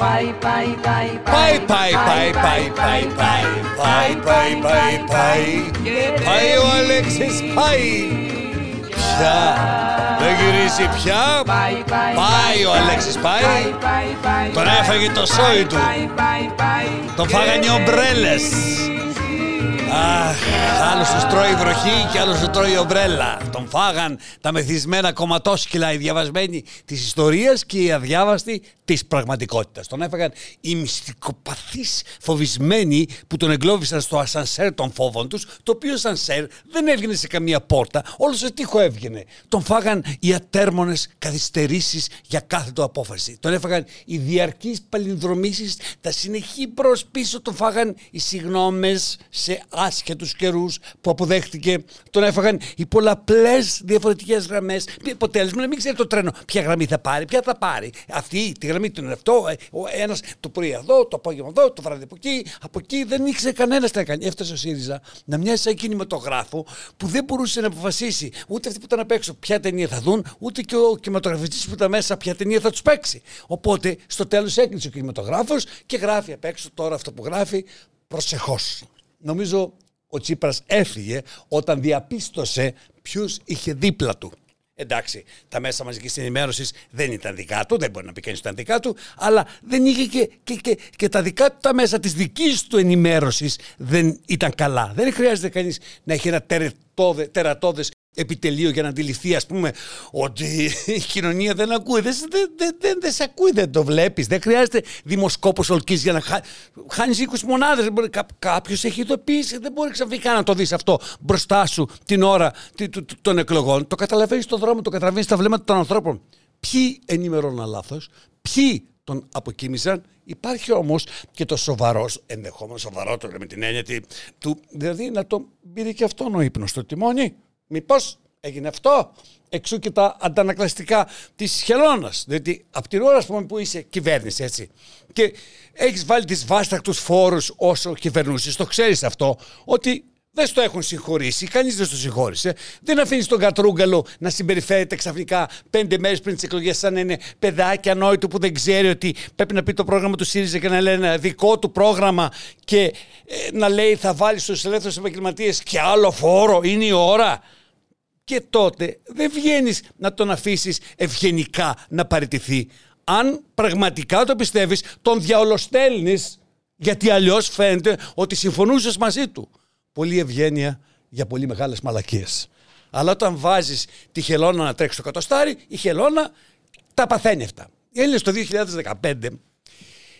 Πάει, πάει, πάει, πάει, πάει, πάει, πάει, πάει, πάει, πάει, πάει, πάει, πάει, πάει ο Αλέξης, πάει. Πια, δεν γυρίζει πια, πάει ο Αλέξης, πάει. Τον έφαγε το σόι του, τον φάγανε οι ομπρέλες. Αχ, άλλος τους τρώει η βροχή και άλλος τους τρώει η ομπρέλα. Τον φάγαν τα μεθυσμένα κομματόσκυλα, οι διαβασμένοι της ιστορίας και οι αδιάβαστοι της πραγματικότητας. Τον έφαγαν οι μυστικοπαθείς φοβισμένοι που τον εγκλώβησαν στο ασανσέρ των φόβων τους, το οποίο ασανσέρ δεν έβγαινε σε καμία πόρτα, όλο σε τείχο έβγαινε. Τον φάγαν οι ατέρμονες καθυστερήσεις για κάθε του απόφαση. Τον έφαγαν οι διαρκείς παλινδρομήσεις, τα συνεχή προς πίσω. Τον φάγαν οι συγγνώμε σε άσχετους καιρούς που αποδέχτηκε. Τον έφαγαν οι πολλαπλές διαφορετικές γραμμές. Αποτέλεσμα να μην ξέρει το τρένο ποια γραμμή θα πάρει, ποια θα πάρει. Αυτή τη γραμμή του είναι αυτό. Ε, ο ένας το πρωί εδώ, το απόγευμα εδώ, το βράδυ από εκεί. Από εκεί δεν ήξερε κανένας τι να κάνει. Έφτασε ο ΣΥΡΙΖΑ να μοιάζει σαν κινηματογράφο που δεν μπορούσε να αποφασίσει ούτε αυτοί που ήταν απ' έξω ποια ταινία θα δουν, ούτε και ο κινηματογραφιστής που ήταν μέσα ποια ταινία θα τους παίξει. Οπότε στο τέλος έκλεισε ο κινηματογράφος και γράφει απ' έξω τώρα αυτό που γράφει προσεχώς. Νομίζω ο Τσίπρας έφυγε όταν διαπίστωσε ποιους είχε δίπλα του. Εντάξει, τα μέσα μαζικής ενημέρωσης δεν ήταν δικά του, δεν μπορεί να πει κανείς ήταν δικά του, αλλά δεν είχε και, και, και, και τα δικά του τα μέσα της δικής του ενημέρωσης δεν ήταν καλά. Δεν χρειάζεται κανείς να έχει ένα τερατώδες επιτελείο για να αντιληφθεί ας πούμε ότι η κοινωνία δεν ακούει. Δεν, δεν, δεν, δεν, δεν σε ακούει δεν το βλέπεις. Δεν χρειάζεται δημοσκόπος ολκής για να χα... χάνεις 20 μονάδες. Κά, κάποιος έχει ειδοποιήσει. Δεν μπορεί ξαφνικά να το δεις αυτό μπροστά σου την ώρα των εκλογών. Το καταλαβαίνεις στον δρόμο το καταλαβαίνεις στα βλέμματα των ανθρώπων. Ποιοι ενημερώναν λάθος ποιοι τον αποκοίμησαν. Υπάρχει όμως και το σοβαρός, ενδεχόμενο σοβαρότερο με την έννοια του, δηλαδή να τον πήρε και αυτόν ο ύπνος στο τιμόνι. Μήπως έγινε αυτό; Εξού και τα αντανακλαστικά της χελώνας. Διότι από την ώρα πούμε, που είσαι κυβέρνηση, έτσι, και έχεις βάλει τις βάστακτους φόρους όσο κυβερνούσες, το ξέρεις αυτό, ότι δεν στο έχουν συγχωρήσει, κανείς δεν στο συγχώρησε. Δεν αφήνεις τον Κατρούγκαλο να συμπεριφέρεται ξαφνικά πέντε μέρες πριν τις εκλογές, σαν να είναι παιδάκι ανόητο που δεν ξέρει ότι πρέπει να πει το πρόγραμμα του ΣΥΡΙΖΑ και να λέει ένα δικό του πρόγραμμα και ε, να λέει θα βάλεις στου ελεύθερους επαγγελματίες και άλλο φόρο. Είναι η ώρα και τότε δεν βγαίνεις να τον αφήσεις ευγενικά να παραιτηθεί. Αν πραγματικά το πιστεύεις, τον διαολοστέλνεις, γιατί αλλιώς φαίνεται ότι συμφωνούσες μαζί του. Πολύ ευγένεια για πολύ μεγάλες μαλακίες. Αλλά όταν βάζεις τη χελώνα να τρέξει το κατοστάρι, η χελώνα τα παθαίνει αυτά. Οι Έλληνες το 2015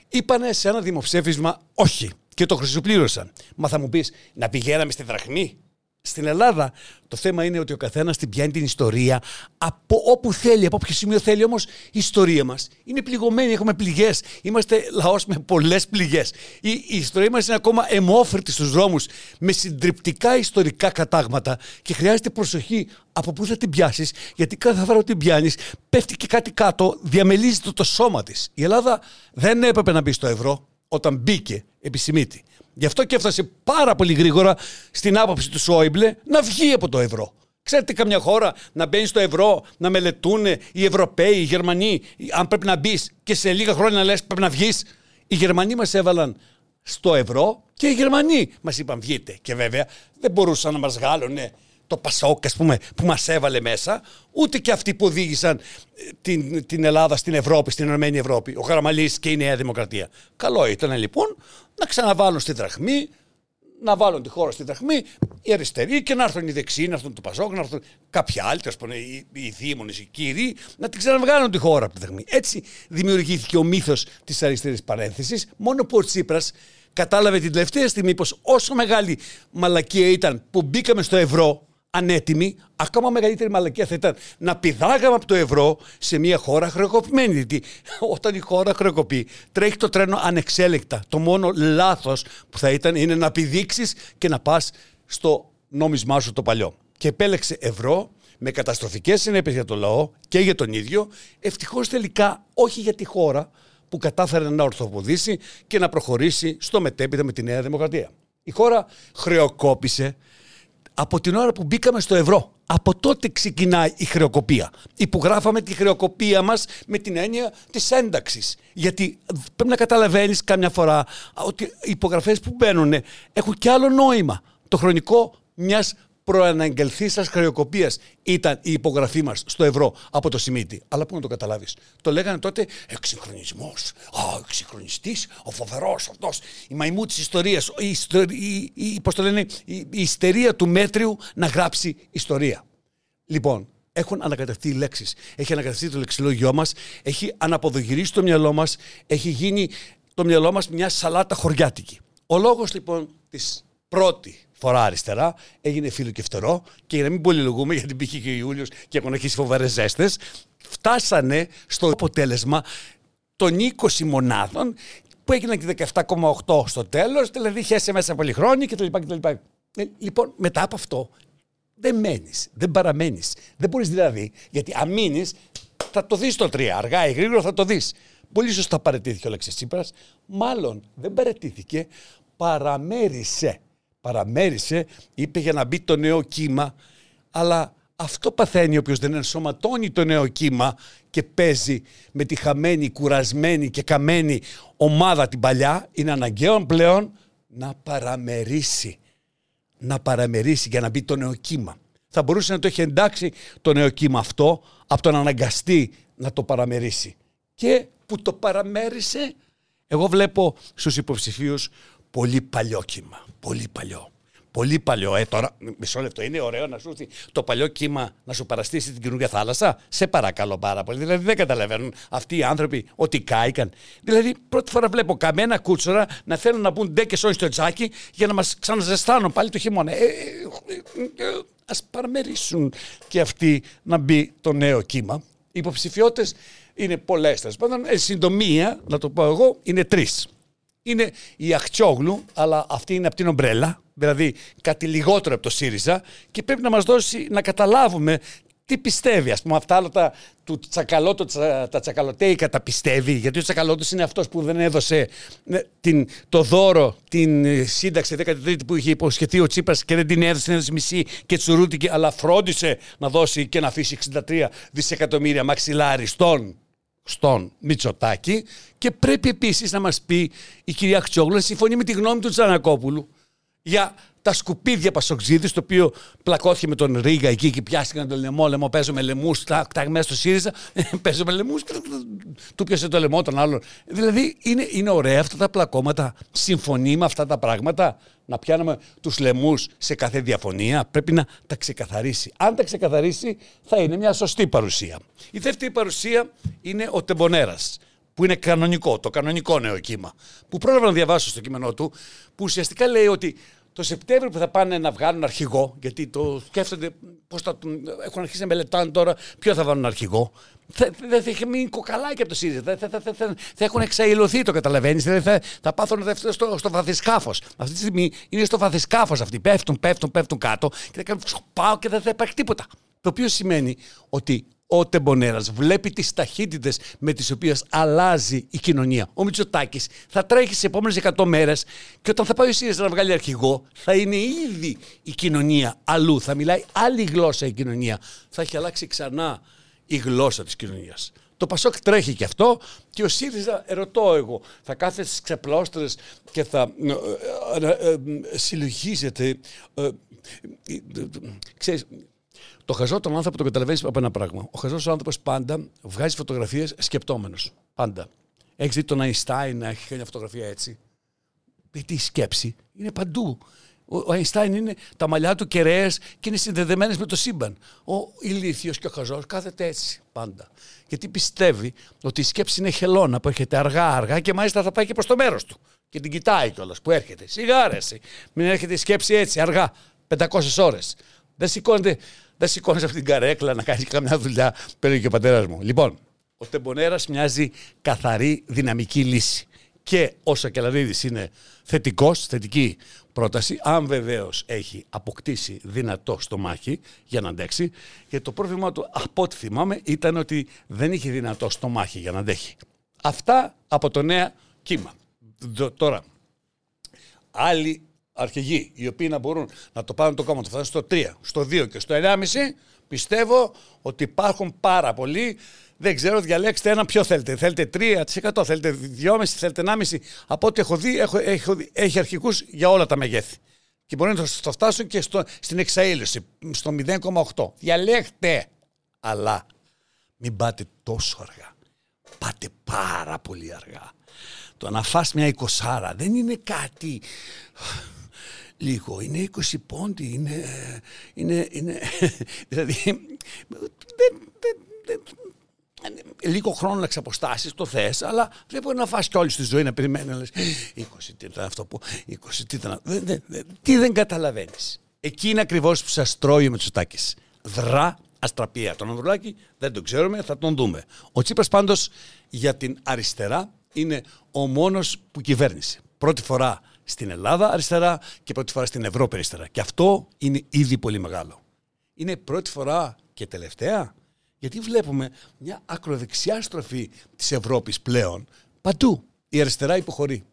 είπανε σε ένα δημοψήφισμα όχι και το χρυσοπλήρωσαν. Μα θα μου πεις να πηγαίναμε στη δραχμή; Στην Ελλάδα το θέμα είναι ότι ο καθένας την πιάνει την ιστορία από όπου θέλει, από όποιο σημείο θέλει. Όμως η ιστορία μας είναι πληγωμένη, έχουμε πληγές. Είμαστε λαός με πολλές πληγές. Η, η ιστορία μας είναι ακόμα αιμόφερτη στους δρόμους με συντριπτικά ιστορικά κατάγματα και χρειάζεται προσοχή από πού θα την πιάσεις, γιατί κάθε φορά που την πιάνεις πέφτει και κάτι κάτω, διαμελίζεται το σώμα της. Η Ελλάδα δεν έπρεπε να μπει στο ευρώ όταν μπήκε επισημήτη. Γι' αυτό και έφτασε πάρα πολύ γρήγορα στην άποψη του Σόιμπλε να βγει από το ευρώ. Ξέρετε καμιά χώρα να μπαίνει στο ευρώ, να μελετούν οι Ευρωπαίοι, οι Γερμανοί, αν πρέπει να μπεις και σε λίγα χρόνια να λες πρέπει να βγεις. Οι Γερμανοί μας έβαλαν στο ευρώ και οι Γερμανοί μας είπαν βγείτε. Και βέβαια δεν μπορούσαν να μας βγάλουν το Πασόκ, ας πούμε, που μας έβαλε μέσα, ούτε και αυτοί που οδήγησαν ε, την, την Ελλάδα στην Ευρώπη, στην Ενωμένη Ευρώπη, ο Καραμαλής και η Νέα Δημοκρατία. Καλό ήταν λοιπόν να ξαναβάλουν στη δραχμή, να βάλουν τη χώρα στη δραχμή οι αριστεροί και να έρθουν οι δεξιοί, να έρθουν το Πασόκ, να έρθουν κάποιοι άλλοι, ας πούμε, οι, οι δήμονες, οι κύριοι, να την ξαναβγάλουν τη χώρα από τη δραχμή. Έτσι δημιουργήθηκε ο μύθος της αριστερής παρένθεσης, μόνο που ο Τσίπρας κατάλαβε την τελευταία στιγμή πως όσο μεγάλη μαλακία ήταν που μπήκαμε στο ευρώ, ανέτοιμοι, ακόμα μεγαλύτερη μαλακία θα ήταν να πηδάγαμε από το ευρώ σε μια χώρα χρεοκοπημένη. Γιατί όταν η χώρα χρεοκοπεί, τρέχει το τρένο ανεξέλεκτα. Το μόνο λάθος που θα ήταν είναι να πηδήξεις και να πας στο νόμισμά σου το παλιό. Και επέλεξε ευρώ με καταστροφικές συνέπειες για το λαό και για τον ίδιο. Ευτυχώς τελικά όχι για τη χώρα που κατάφερε να ορθοποδήσει και να προχωρήσει στο μετέπειτα με τη Νέα Δημοκρατία. Η χώρα χρεοκόπησε από την ώρα που μπήκαμε στο ευρώ. Από τότε ξεκινάει η χρεοκοπία. Υπογράφαμε τη χρεοκοπία μας με την έννοια της ένταξης. Γιατί πρέπει να καταλαβαίνεις καμιά φορά ότι οι υπογραφές που μπαίνουν έχουν και άλλο νόημα. Το χρονικό μιας προαναγγελθή χρεοκοπίας ήταν η υπογραφή μας στο ευρώ από το Σιμίτι. Αλλά πού να το καταλάβεις. Το λέγανε τότε εξυγχρονισμός. Α, ο εξυγχρονιστής, ο φοβερός αυτός, η μαϊμού της ιστορίας. Η, η, η, το λένε, η, η ιστερία του μέτριου να γράψει ιστορία. Λοιπόν, έχουν ανακατευτεί οι λέξεις. Έχει ανακατευτεί το λεξιλόγιό μας, έχει αναποδογυρίσει το μυαλό μας, έχει γίνει το μυαλό μας μια σαλάτα χωριάτικη. Ο λόγος λοιπόν της πρώτη φορά αριστερά, έγινε φίλο και φτερό και για να μην πολυλογούμε γιατί μπήκε και ο Ιούλιος και έχουν αρχίσει φοβερές ζέστες, φτάσανε στο αποτέλεσμα των 20 μονάδων που έγιναν και 17,8 στο τέλος, δηλαδή χέσε μέσα πολύ χρόνια κτλ. κτλ. Ε, λοιπόν, μετά από αυτό δεν μένεις, δεν παραμένεις. Δεν μπορείς δηλαδή, γιατί αν μείνεις, θα το δεις το 3. Αργά ή γρήγορα θα το δεις. Πολύ σωστά παρετήθηκε ο Λέξη Τσίπρας. Μάλλον δεν παρετήθηκε, παραμέρισε παραμέρισε, είπε για να μπει το νέο κύμα, αλλά αυτό παθαίνει όποιος δεν ενσωματώνει το νέο κύμα και παίζει με τη χαμένη, κουρασμένη και καμένη ομάδα την παλιά, είναι αναγκαίο πλέον να παραμερίσει. Να παραμερίσει για να μπει το νέο κύμα. Θα μπορούσε να το έχει εντάξει το νέο κύμα αυτό από τον αναγκαστή να το παραμερίσει. Και που το παραμέρισε, εγώ βλέπω στους υποψηφίους πολύ παλιό κύμα. Πολύ παλιό. Πολύ παλιό. Ε, τώρα, μισό λεπτό. Είναι ωραίο να σου έρθει το παλιό κύμα να σου παραστήσει την καινούργια θάλασσα; Σε παρακαλώ πάρα πολύ. Δηλαδή δεν καταλαβαίνουν αυτοί οι άνθρωποι ότι κάηκαν. Δηλαδή, πρώτη φορά βλέπω καμένα κούτσορα να θέλουν να μπουν ντε και σόνι στο τζάκι για να μας ξαναζεστάνουν πάλι το χειμώνα. Ε, ε, ε, Α παραμερίσουν και αυτοί να μπει το νέο κύμα. Οι υποψηφιότητε είναι πολλές. Τέλος πάντων, συντομία, να το πω εγώ, είναι τρεις είναι η Αχτσόγλου, αλλά αυτή είναι από την ομπρέλα, δηλαδή κάτι λιγότερο από το ΣΥΡΙΖΑ και πρέπει να μας δώσει να καταλάβουμε τι πιστεύει. Ας πούμε αυτά άλλα τα, του τσακαλώτο, τα τσακαλωτέικα τα πιστεύει, γιατί ο τσακαλώτος είναι αυτός που δεν έδωσε ε, την, το δώρο, την ε, σύνταξη 13η που είχε υποσχεθεί ο Τσίπρας και δεν την έδωσε, την έδωσε μισή και τσουρούτηκε, αλλά φρόντισε να δώσει και να αφήσει 63 δισεκατομμύρια μαξιλάρι στον στον Μητσοτάκη. Και πρέπει επίσης να μας πει η κυρία Χτσόγλου να συμφωνεί με τη γνώμη του Τζανακόπουλου για τα σκουπίδια Πασοξίδης, το οποίο πλακώθηκε με τον Ρίγα εκεί και πιάστηκαν τον λαιμό, λαιμό παίζω με λαιμούς, τα, τα μέσα στο ΣΥΡΙΖΑ, παίζω με λαιμούς και του πιάσε το λαιμό των άλλων. Δηλαδή είναι, είναι ωραία αυτά τα πλακώματα, συμφωνεί με αυτά τα πράγματα, να πιάνουμε τους λαιμούς σε κάθε διαφωνία, πρέπει να τα ξεκαθαρίσει. Αν τα ξεκαθαρίσει θα είναι μια σωστή παρουσία. Η δεύτερη παρουσία είναι ο Τεμπονέρα που είναι κανονικό, το κανονικό νέο κύμα, που πρόλαβα να διαβάσω στο κείμενό του, που ουσιαστικά λέει ότι το Σεπτέμβριο που θα πάνε να βγάλουν αρχηγό, γιατί το σκέφτονται πώς θα έχουν αρχίσει να μελετάνε τώρα ποιο θα βάλουν αρχηγό. Δεν θα, έχει μείνει κοκαλάκι από το ΣΥΡΙΖΑ. Θα, θα, θα, θα, έχουν εξαϊλωθεί, το καταλαβαίνεις. Δηλαδή θα, θα πάθουν στο, στο βαθισκάφος. Αυτή τη στιγμή είναι στο βαθισκάφος αυτοί. Πέφτουν, πέφτουν, πέφτουν κάτω και θα κάνουν πάω και δεν θα υπάρχει τίποτα. Το οποίο σημαίνει ότι ο Τεμπονέρας βλέπει τις ταχύτητες με τις οποίες αλλάζει η κοινωνία. Ο Μητσοτάκης θα τρέχει στις επόμενες 100 μέρες και όταν θα πάει ο ΣΥΡΙΖΑ να βγάλει αρχηγό θα είναι ήδη η κοινωνία αλλού. Θα μιλάει άλλη γλώσσα η κοινωνία. Θα έχει αλλάξει ξανά η γλώσσα της κοινωνίας. Το Πασόκ τρέχει και αυτό και ο ΣΥΡΙΖΑ, ερωτώ εγώ, θα κάθεται στις ξεπλώστρες και θα ε, ε, ε, συλλογίζεται. Ξέρεις, το χαζό τον άνθρωπο το καταλαβαίνεις από ένα πράγμα. Ο χαζός άνθρωπος πάντα βγάζει φωτογραφίες σκεπτόμενος. Πάντα. Έχεις δει τον Αϊνστάιν να έχει κάνει φωτογραφία έτσι; Γιατί η σκέψη είναι παντού. Ο Αϊνστάιν είναι τα μαλλιά του κεραίες και είναι συνδεδεμένες με το σύμπαν. Ο ηλίθιος και ο χαζός κάθεται έτσι πάντα. Γιατί πιστεύει ότι η σκέψη είναι χελώνα που έρχεται αργά-αργά και μάλιστα θα πάει και προς το μέρος του. Και την κοιτάει κιόλας που έρχεται. Σιγάρεση. Μην έρχεται η σκέψη έτσι αργά. 500 ώρες. Δεν σηκώνεται δεν σηκώνεις αυτή την καρέκλα να κάνεις καμιά δουλειά, πέρα και ο πατέρας μου. Λοιπόν, ο Τεμπονέρας μοιάζει καθαρή δυναμική λύση. Και ο Σακελαρίδη είναι θετικός, θετική πρόταση, αν βεβαίως έχει αποκτήσει δυνατό στομάχι για να αντέξει. Γιατί το πρόβλημα του, από ό,τι θυμάμαι, ήταν ότι δεν είχε δυνατό στομάχι για να αντέχει. Αυτά από το νέο κύμα. Τώρα, άλλη αρχηγοί, οι οποίοι να μπορούν να το πάρουν το κόμμα, το φτάσουν στο 3, στο 2 και στο 1,5, πιστεύω ότι υπάρχουν πάρα πολλοί. Δεν ξέρω, διαλέξτε ένα ποιο θέλετε. Θέλετε 3%, θέλετε 2,5%, θέλετε 1,5%. Από ό,τι έχω δει, έχω, έχω, έχει αρχικούς για όλα τα μεγέθη. Και μπορεί να το φτάσουν και στο, στην εξαήλωση, στο 0,8. Διαλέξτε. Αλλά μην πάτε τόσο αργά. Πάτε πάρα πολύ αργά. Το να φας μια εικοσάρα δεν είναι κάτι λίγο, είναι 20 πόντι, είναι, είναι, είναι δηλαδή δεν, δεν, λίγο χρόνο να ξαποστάσεις, το θες, αλλά δεν μπορεί να φας κι όλη τη ζωή να περιμένει να λες 20 τι ήταν αυτό που. 20 τι ήταν. Δεν, τι δεν καταλαβαίνεις. Εκεί είναι ακριβώς που σας τρώει ο Μετσουτάκη. Δρά αστραπία. Τον Ανδρουλάκη δεν τον ξέρουμε, θα τον δούμε. Ο Τσίπρας πάντως για την αριστερά είναι ο μόνος που κυβέρνησε. Πρώτη φορά στην Ελλάδα αριστερά και πρώτη φορά στην Ευρώπη αριστερά. Και αυτό είναι ήδη πολύ μεγάλο. Είναι πρώτη φορά και τελευταία, γιατί βλέπουμε μια ακροδεξιά στροφή της Ευρώπης πλέον παντού. Η αριστερά υποχωρεί.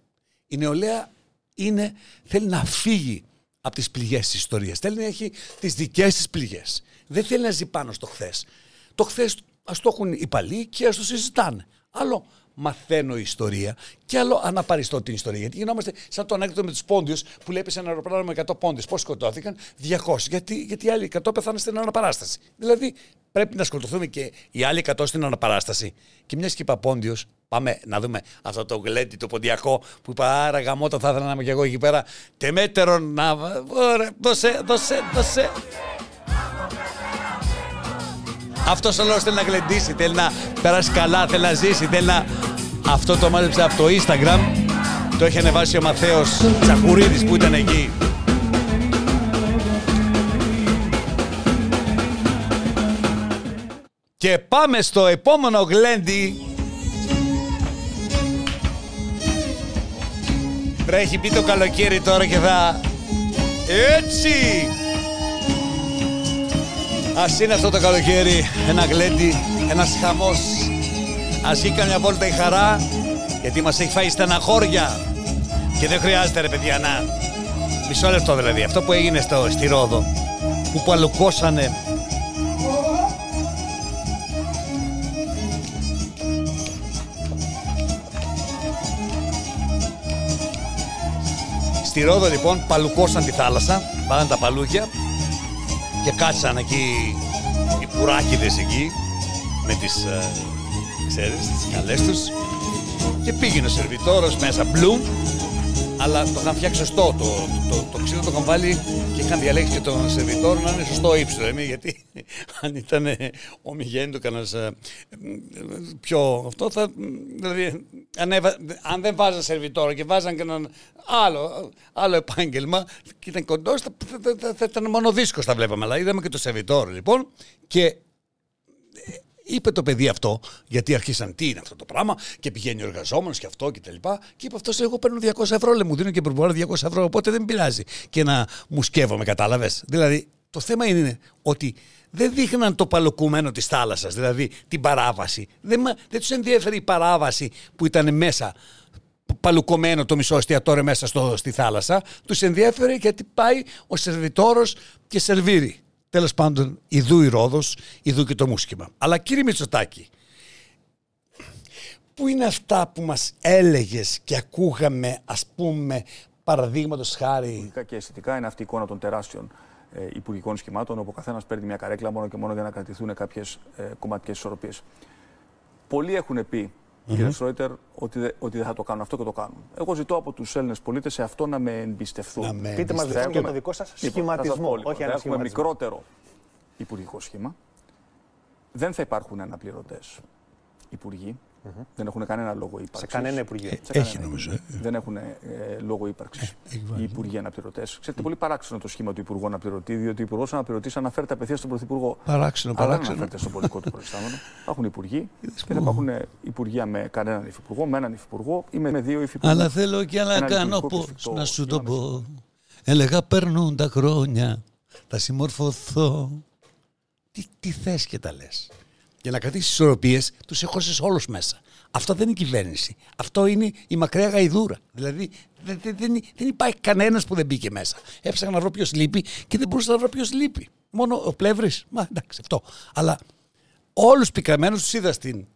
Η νεολαία είναι, θέλει να φύγει από τις πληγές της ιστορίας. Θέλει να έχει τις δικές της πληγές. Δεν θέλει να ζει πάνω στο χθες. Το χθες ας το έχουν οι παλιοί και ας το συζητάνε. Άλλο μαθαίνω ιστορία και άλλο αναπαριστώ την ιστορία. Γιατί γινόμαστε σαν τον έκδοτο με τους πόντιους που λέει σε ένα αεροπλάνο με 100 πόντιους. Πώς σκοτώθηκαν, 200. Γιατί, γιατί οι άλλοι 100 πεθάνουν στην αναπαράσταση. Δηλαδή πρέπει να σκοτωθούμε και οι άλλοι 100 στην αναπαράσταση. Και μιας και είπα πόντιος, πάμε να δούμε αυτό το γλέντι, το ποντιακό που είπα Άρα γαμότα θα ήθελα να είμαι και εγώ εκεί πέρα. Τεμέτερο να. Ωραία, δώσε, δώσε, δώσε. Αυτός ο λόγο θέλει να γλεντήσει, θέλει να περάσει καλά, θέλει να ζήσει, θέλει να. Αυτό το μάζεψε από το Instagram. Το έχει ανεβάσει ο Μαθαίος Τσαχουρίδη που ήταν εκεί. Και πάμε στο επόμενο γλέντι. Βρέχει πει το καλοκαίρι τώρα και θα... Έτσι! Ας είναι αυτό το καλοκαίρι ένα γλέντι, ένας χαμός. Ας γίνει μια βόλτα η χαρά, γιατί μας έχει φάει στεναχώρια. Και δεν χρειάζεται ρε παιδιά να... Μισό λεπτό δηλαδή, αυτό που έγινε στο, στη Ρόδο, που παλουκώσανε Στη Ρόδο λοιπόν παλουκώσαν τη θάλασσα, πάνε τα παλούκια και κάτσαν εκεί οι πουράκιδες εκεί με τις, ε, ξέρεις, τις καλές τους. Και πήγαινε ο σερβιτόρος μέσα μπλου αλλά το είχαν φτιάξει σωστό το, το, το, το ξύλο το είχαν βάλει και είχαν διαλέξει και τον σερβιτόρο να είναι σωστό ύψος. Δηλαδή, γιατί αν ήταν ομιγέννητο κανένας ε, πιο αυτό θα. Δηλαδή, αν, αν δεν βάζαν σερβιτόρο και βάζαν και έναν άλλο, άλλο επάγγελμα και ήταν κοντός, θα, θα, θα, ήταν μόνο δίσκο τα βλέπαμε. Αλλά είδαμε και το σερβιτόρο λοιπόν και είπε το παιδί αυτό, γιατί αρχίσαν τι είναι αυτό το πράγμα και πηγαίνει ο εργαζόμενος και αυτό και τα λοιπά. Και είπε αυτός, εγώ παίρνω 200 ευρώ, λέει, μου δίνω και προβολά 200 ευρώ, οπότε δεν πειράζει. Και να μου σκέφομαι, κατάλαβες. Δηλαδή, το θέμα είναι ότι δεν δείχναν το παλοκουμένο της θάλασσας, δηλαδή την παράβαση. Δεν, δεν τους ενδιαφέρει η παράβαση που ήταν μέσα παλουκωμένο το μισό εστιατόριο μέσα στο, στη θάλασσα. Τους ενδιαφέρει γιατί πάει ο σερβιτόρος και σερβίρει. Τέλος πάντων, ιδού η Ρόδος, ιδού και το μουσκημα. Αλλά κύριε Μητσοτάκη, πού είναι αυτά που μας έλεγες και ακούγαμε, ας πούμε, παραδείγματος χάρη; Και αισθητικά είναι αυτή η εικόνα των τεράστιων ε, υπουργικών σχημάτων, όπου ο καθένας παίρνει μια καρέκλα μόνο και μόνο για να κρατηθούν κάποιες ε, κομματικές ισορροπίες. Πολλοί έχουν πει mm-hmm. κύριε Σρόιτερ, ότι, ότι δεν θα το κάνουν αυτό και το κάνουν. Εγώ ζητώ από τους Έλληνες πολίτες σε αυτό να με εμπιστευτούν. Να με Πείτε μας λοιπόν για το δικό σας λοιπόν, σχηματισμό. Λοιπόν, όχι ένα έχουμε μικρότερο υπουργικό σχήμα. Δεν θα υπάρχουν αναπληρωτές υπουργοί. Mm-hmm. Δεν έχουν κανένα λόγο ύπαρξης. Σε κανένα Υπουργείο. Ε, έχει νομίζω. Ε. Δεν έχουν ε, λόγο ύπαρξης ε, οι Υπουργοί Αναπληρωτές. Ξέρετε, πολύ παράξενο το σχήμα του Υπουργού Αναπληρωτή, διότι ο Υπουργός Αναπληρωτής αναφέρεται απευθείας στον Πρωθυπουργό. Παράξενο, αλλά παράξενο. δεν αναφέρεται στον πολιτικό του προϊστάμενο. Υπάρχουν Υπουργοί και θα υπάρχουν Υπουργεία με κανέναν Υφυπουργό, με έναν Υφυπουργό ή με δύο Υφυπουργού. Αλλά θέλω και να κάνω πώ να σου το πω. Έλεγα περνούν τα χρόνια, θα συμμορφωθώ. Τι, τι θες και τα λες. Για να κρατήσεις ισορροπίες, τους έχωσες όλους μέσα. Αυτό δεν είναι κυβέρνηση. Αυτό είναι η μακριά γαϊδούρα. Δηλαδή δεν, δεν, δεν, δεν υπάρχει κανένας που δεν μπήκε μέσα. Έψαχνα να βρω ποιος λείπει και δεν μπορούσα να βρω ποιος λείπει. Μόνο ο πλεύρης. Μα εντάξει, αυτό. Αλλά όλους πικραμένους τους είδα στην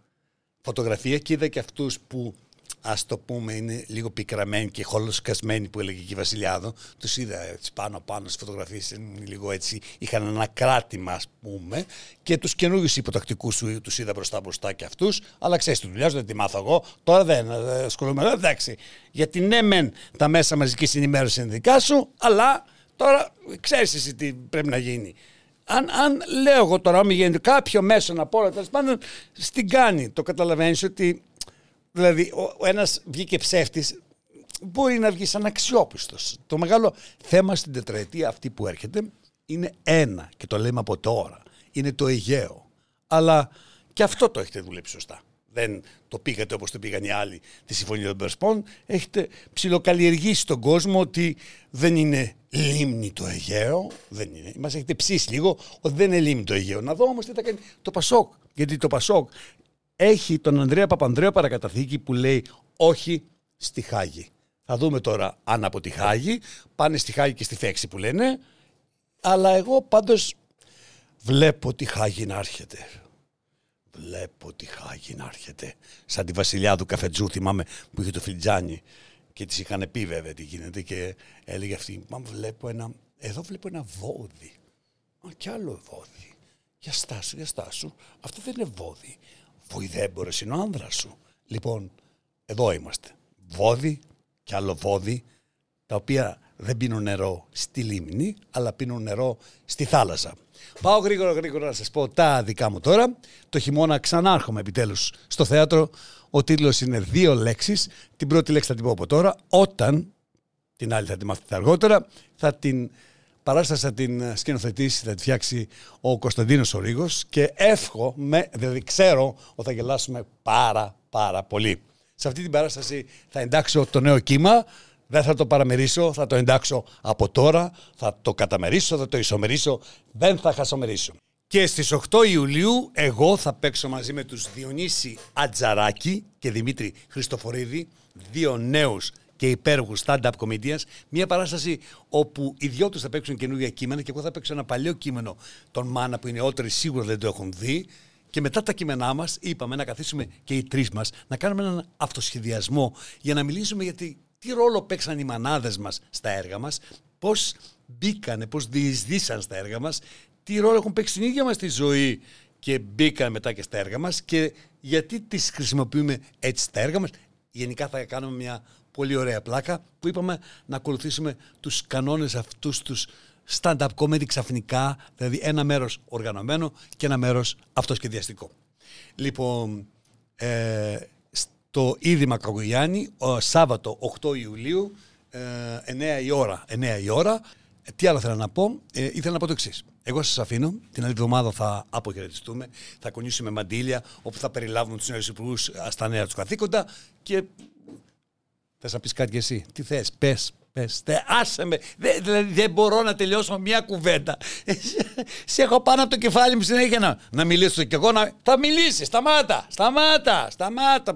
φωτογραφία και είδα και αυτούς που ας το πούμε, είναι λίγο πικραμένοι και χολοσκασμένοι που έλεγε και η Βασιλιάδο. Τους είδα έτσι πάνω πάνω στις φωτογραφίες, λίγο έτσι, είχαν ένα κράτημα, ας πούμε, και τους καινούριους υποτακτικούς τους είδα μπροστά μπροστά και αυτούς. Αλλά ξέρεις τη δουλειά σου, δεν τη μάθω εγώ. Τώρα δεν ε, ασχολούμαι. Εντάξει. Γιατί ναι, μεν τα μέσα μαζικής ενημέρωσης είναι δικά σου, αλλά τώρα ξέρεις εσύ τι πρέπει να γίνει. Αν, αν λέω εγώ τώρα, μην γίνεται κάποιο μέσο να πω, τέλος πάντων, στην κάνει. Το καταλαβαίνεις ότι Δηλαδή, ο, ο ένας βγήκε ψεύτης, μπορεί να βγει σαν αξιόπιστος. Το μεγάλο θέμα στην τετραετία αυτή που έρχεται είναι ένα και το λέμε από τώρα. Είναι το Αιγαίο. Αλλά και αυτό το έχετε δουλέψει σωστά. Δεν το πήγατε όπως το πήγαν οι άλλοι τη Συμφωνία των Περσπών. Έχετε ψιλοκαλλιεργήσει τον κόσμο ότι δεν είναι λίμνη το Αιγαίο. Δεν είναι. Μας έχετε ψήσει λίγο ότι δεν είναι λίμνη το Αιγαίο. Να δω όμως τι θα κάνει το Πασόκ. Γιατί το Πασόκ έχει τον Ανδρέα Παπανδρέο παρακαταθήκη που λέει όχι στη Χάγη. Θα δούμε τώρα αν από τη Χάγη πάνε στη Χάγη και στη Φέξη που λένε. Αλλά εγώ πάντως βλέπω τη Χάγη να έρχεται. Βλέπω τη Χάγη να έρχεται. Σαν τη βασιλιά του καφετζού θυμάμαι που είχε το φιλτζάνι και της είχαν πει βέβαια τι γίνεται και έλεγε αυτή μα βλέπω ένα, εδώ βλέπω ένα βόδι. Μα κι άλλο βόδι. Για στάσου, για στάσου. Αυτό δεν είναι βόδι βοηδέμπορος είναι ο άνδρας σου. Λοιπόν, εδώ είμαστε. Βόδι και άλλο βόδι, τα οποία δεν πίνουν νερό στη λίμνη, αλλά πίνουν νερό στη θάλασσα. Πάω γρήγορα γρήγορα να σας πω τα δικά μου τώρα. Το χειμώνα ξανάρχομαι επιτέλους στο θέατρο. Ο τίτλος είναι δύο λέξεις. Την πρώτη λέξη θα την πω από τώρα. Όταν, την άλλη θα τη μάθετε αργότερα, θα την παράσταση θα την ε, σκηνοθετήσει, θα τη φτιάξει ο Κωνσταντίνος ο και εύχομαι, δηλαδή ξέρω ότι θα γελάσουμε πάρα πάρα πολύ. Σε αυτή την παράσταση θα εντάξω το νέο κύμα, δεν θα το παραμερίσω, θα το εντάξω από τώρα, θα το καταμερίσω, θα το ισομερίσω, δεν θα χασομερίσω. Και στις 8 Ιουλίου εγώ θα παίξω μαζί με τους Διονύση Ατζαράκη και Δημήτρη Χριστοφορίδη, δύο νέους και υπέροχου stand-up comedians. Μια παράσταση όπου οι δυο τους θα παίξουν καινούργια κείμενα και εγώ θα παίξω ένα παλιό κείμενο των Μάνα που οι νεότεροι σίγουρα δεν το έχουν δει. Και μετά τα κείμενά μας, είπαμε να καθίσουμε και οι τρεις μας να κάνουμε έναν αυτοσχεδιασμό για να μιλήσουμε για τι, ρόλο παίξαν οι μανάδες μας στα έργα μας, πώς μπήκανε, πώς διεισδύσαν στα έργα μας, τι ρόλο έχουν παίξει στην ίδια μας τη ζωή και μπήκαν μετά και στα έργα μας και γιατί τις χρησιμοποιούμε έτσι στα έργα μας. Γενικά θα κάνουμε μια πολύ ωραία πλάκα που είπαμε να ακολουθήσουμε τους κανόνες αυτούς τους stand-up comedy ξαφνικά, δηλαδή ένα μέρος οργανωμένο και ένα μέρος αυτοσχεδιαστικό. Λοιπόν, ε, στο Ίδρυμα Καγκογιάννη, Σάββατο 8 Ιουλίου, ε, 9 η ώρα, 9 η ώρα, τι άλλο θέλω να πω, ε, ήθελα να πω το εξής. Εγώ σας αφήνω. Την άλλη εβδομάδα θα αποχαιρετιστούμε. Θα κονίσουμε μαντήλια, όπου θα περιλάβουμε τους νέους υπουργούς στα νέα τους καθήκοντα και Θες να πεις κάτι εσύ; Τι θες, πες. Πες, άσε με. Δεν, δηλαδή δεν μπορώ να τελειώσω μια κουβέντα. Σε έχω πάνω από το κεφάλι μου συνέχεια να, να μιλήσω κι εγώ. Να... Θα μιλήσεις. Σταμάτα. Σταμάτα. Σταμάτα.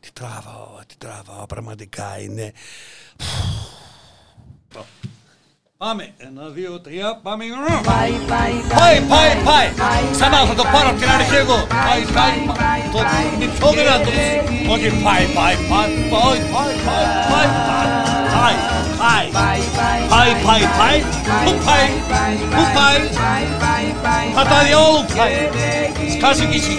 Τι τράβαω. Τι τράβαω. Πραγματικά είναι. Πάμε. Ένα, δύο, τρία. Πάμε. Πάει, πάει, πάει. Πάει, πάει, Ξανά θα το πάρω από την αρχή εγώ. Πάει, πάει. Το πιο δυνατό. Όχι, πάει, πάει, πάει. Πάει, πάει, πάει. Πάει, πάει. Πάει, πάει, πάει. Πού πάει. Πού πάει. Κατά διόλου πάει. Σκάσε κι εσύ.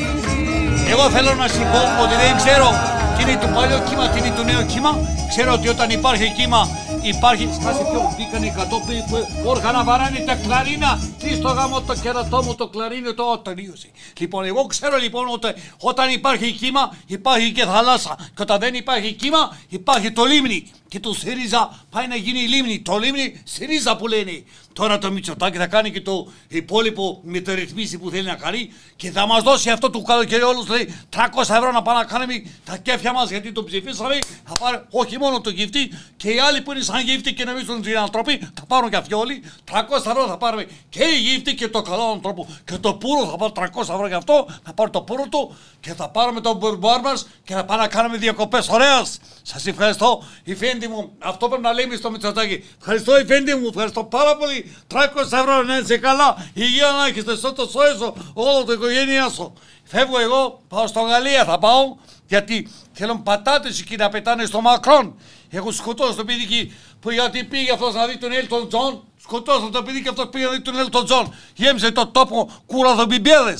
Εγώ θέλω να σου πω ότι δεν ξέρω τι είναι το παλιό κύμα, τι είναι το νέο κύμα. Ξέρω ότι όταν υπάρχει κύμα Υπάρχει, σκάσε πιο, μπήκαν κατόπιν όργανα βαράνε τα κλαρίνα. Τι στο γάμο το κερατό μου το κλαρίνι το τελείωσε. Λοιπόν, εγώ ξέρω λοιπόν ότι όταν υπάρχει κύμα υπάρχει και θάλασσα. Και όταν δεν υπάρχει κύμα υπάρχει το λίμνη. Και το ΣΥΡΙΖΑ πάει να γίνει λίμνη. Το λίμνη ΣΥΡΙΖΑ που λένε. Τώρα το Μητσοτάκι θα κάνει και το υπόλοιπο μεταρρυθμίσει που θέλει να κάνει και θα μας δώσει αυτό του καλοκαίρι όλους λέει 300 ευρώ να πάμε να κάνουμε τα κέφια μας γιατί το ψηφίσαμε. Θα πάρει όχι μόνο το γυφτή και οι άλλοι που είναι σαν γύφτη και νομίζουν ότι είναι άνθρωποι θα πάρουν και αυτοί όλοι. 300 ευρώ θα πάρουμε και οι γύφτη και το καλό άνθρωπο και το πουρο θα πάρω 300 ευρώ για αυτό. Θα πάρω το πουρο του και θα πάρουμε τον μπουρμπουάρ μα και θα πάμε να κάνουμε διακοπές. Ωραία. Σας ευχαριστώ. Η φέντη μου, αυτό πρέπει να λέμε στο Μητσοτάκι. Ευχαριστώ η φέντη μου, ευχαριστώ πάρα πολύ. 300 ευρώ να είσαι καλά. Υγεία να έχεις, στο το σόι σου, όλο το οικογένειά σου. Φεύγω εγώ, πάω στο Γαλλία, θα πάω, γιατί θέλουν πατάτες εκεί να πετάνε στο Μακρόν. Έχω σκοτώσει το παιδί που γιατί πήγε αυτός να δει τον Έλτον Τζον. Σκοτώσαν το παιδί και αυτός πήγε να δει τον Έλτον Τζον. Γέμισε το τόπο κουραδομπιμπέδε.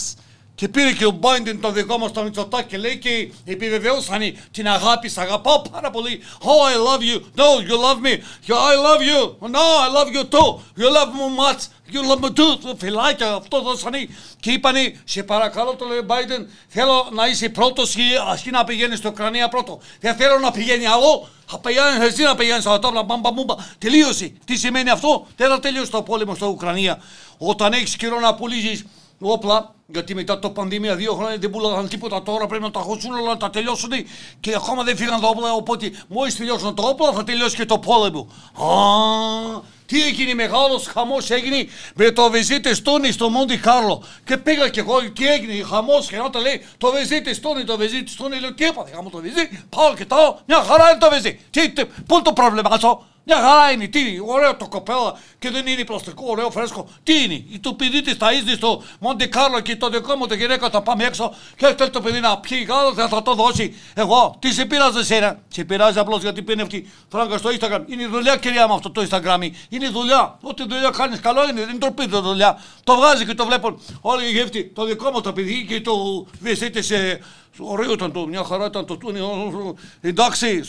Και πήρε και ο Μπάιντεν το δικό μας το Μητσοτάκι και λέει και επιβεβαιώσαν την αγάπη, σ' αγαπάω πάρα πολύ. Oh, I love you. No, you love me. I love you. No, I love you too. You love me much. You love me too. Φιλάκια, αυτό δώσανε. Και είπανε, σε παρακαλώ το λέει Μπάιντεν, θέλω να είσαι πρώτος και αρχή να πηγαίνεις στην Ουκρανία πρώτο. Δεν θέλω να πηγαίνει εγώ. Θα πηγαίνεις εσύ να πηγαίνεις στα τόπλα, μπαμπα μούμπα. Τελείωσε. Τι σημαίνει αυτό; Δεν θα τελειώσει το πόλεμο στην Ουκρανία. Όταν έχεις καιρό να πουλήσεις όπλα, γιατί μετά το πανδημία δύο χρόνια δεν πουλάγαν τίποτα. Τώρα πρέπει να τα χώσουν όλα, να τα τελειώσουν και ακόμα δεν φύγαν τα όπλα. Οπότε μόλις τελειώσουν τα όπλα θα τελειώσει και το πόλεμο. Α, τι έγινε, μεγάλος χαμός έγινε με το βεζίτε Στόνι στο Μόντι Κάρλο. Και πήγα και εγώ, τι έγινε, χαμός. Και όταν λέει το βεζίτε Στόνι, το βεζίτε Στόνι, λέω τι έπαθε, χαμό το βεζί. Πάω και τάω, μια χαρά είναι το βεζί. Τι, πού είναι το πρόβλημα, αυτό. Μια χαρά είναι, τι είναι, ωραίο το κοπέλα και δεν είναι πλαστικό, ωραίο φρέσκο. Τι είναι, το παιδί της θα είσαι στο Μοντε Κάρλο και το δικό μου το γυναίκα θα πάμε έξω και θέλει το παιδί να πιει γάλα, θα, θα το δώσει. Εγώ, τι σε πειράζει εσένα, σε πειράζει απλώς γιατί πίνει αυτή φράγκα στο Instagram. Είναι η δουλειά, κυρία μου, αυτό το Instagram. Είναι η δουλειά. Ό,τι δουλειά κάνεις καλό είναι, δεν τροπεί το δουλειά. Το βγάζει και το βλέπουν όλοι οι γεύτη. Το δικό μου το παιδί και το βυθείτε σε Ωραίο ήταν το, μια χαρά ήταν το τούνι. Εντάξει,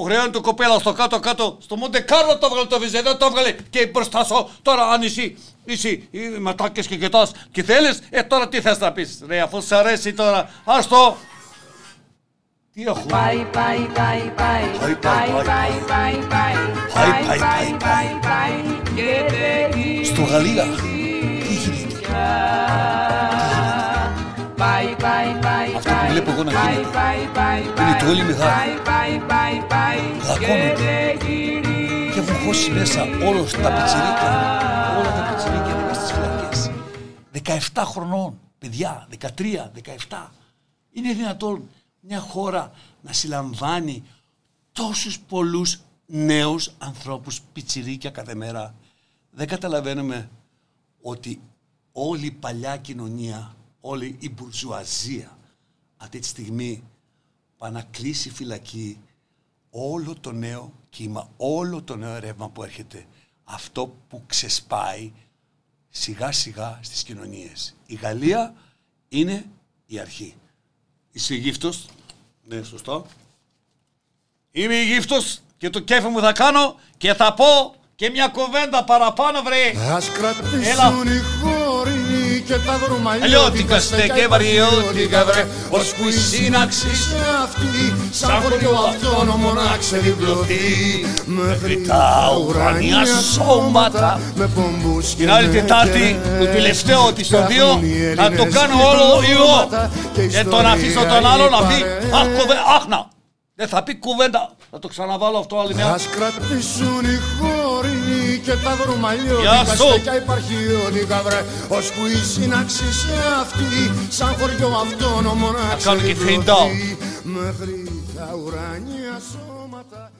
ωραία είναι το κοπέλα στο κάτω-κάτω. Στο Μοντε Κάρλο το έβγαλε το βυζέ, δεν το έβγαλε και μπροστά σου. Τώρα αν εσύ, εσύ ματάκες και κοιτάς και θέλεις, ε τώρα τι θες να πεις. Ρε αφού σ' αρέσει τώρα, ας το. Τι έχω. Πάει, πάει, πάει, πάει. Πάει, πάει, πάει, πάει. Πάει, πάει, πάει, πάει, πάει. Στο Γαλλία. Τι γίνεται. Αυτό που βλέπω εγώ να γίνεται είναι το όλοι μεγάλοι. Δακώνονται και έχουν χώσει μέσα όλα τα πιτσιρίκια. Όλα τα πιτσιρίκια μέσα στις φυλακές. 17 χρονών, παιδιά, 13, 17. Είναι δυνατόν μια χώρα να συλλαμβάνει τόσους πολλούς νέους ανθρώπους πιτσιρίκια κάθε μέρα. Δεν καταλαβαίνουμε ότι όλη η παλιά κοινωνία όλη η μπουρζουαζία αυτή τη στιγμή πάει να κλείσει φυλακή όλο το νέο κύμα, όλο το νέο ρεύμα που έρχεται. Αυτό που ξεσπάει σιγά σιγά στις κοινωνίες. Η Γαλλία είναι η αρχή. Είσαι γύφτος. Ναι, σωστό. Είμαι γύφτος και το κέφι μου θα κάνω και θα πω και μια κουβέντα παραπάνω βρε. Ας κρατήσουν οι χώροι και τα Αλλιώτικα στέκε βαριώτικα βρε. Ώσπου η σύναξη αυτή Σαν χωριό αυτόνομο να ξεδιπλωθεί Μέχρι τα ουρανία σώματα. Με πομπούς Την άλλη Τετάρτη το τελευταίο της το δύο Θα το κάνω όλο εγώ Και τον αφήσω τον άλλο να πει Αχ να δεν θα πει κουβέντα. Θα το ξαναβάλω αυτό άλλη μια. Ας κρατήσουν οι χώροι και τα δρομαλιώτικα στέκια υπαρχιώτικα βρε Ώσπου η σύναξη σε αυτή σαν χωριό αυτόνομο να ξεδιπλωθεί Μέχρι τα ουρανία σώματα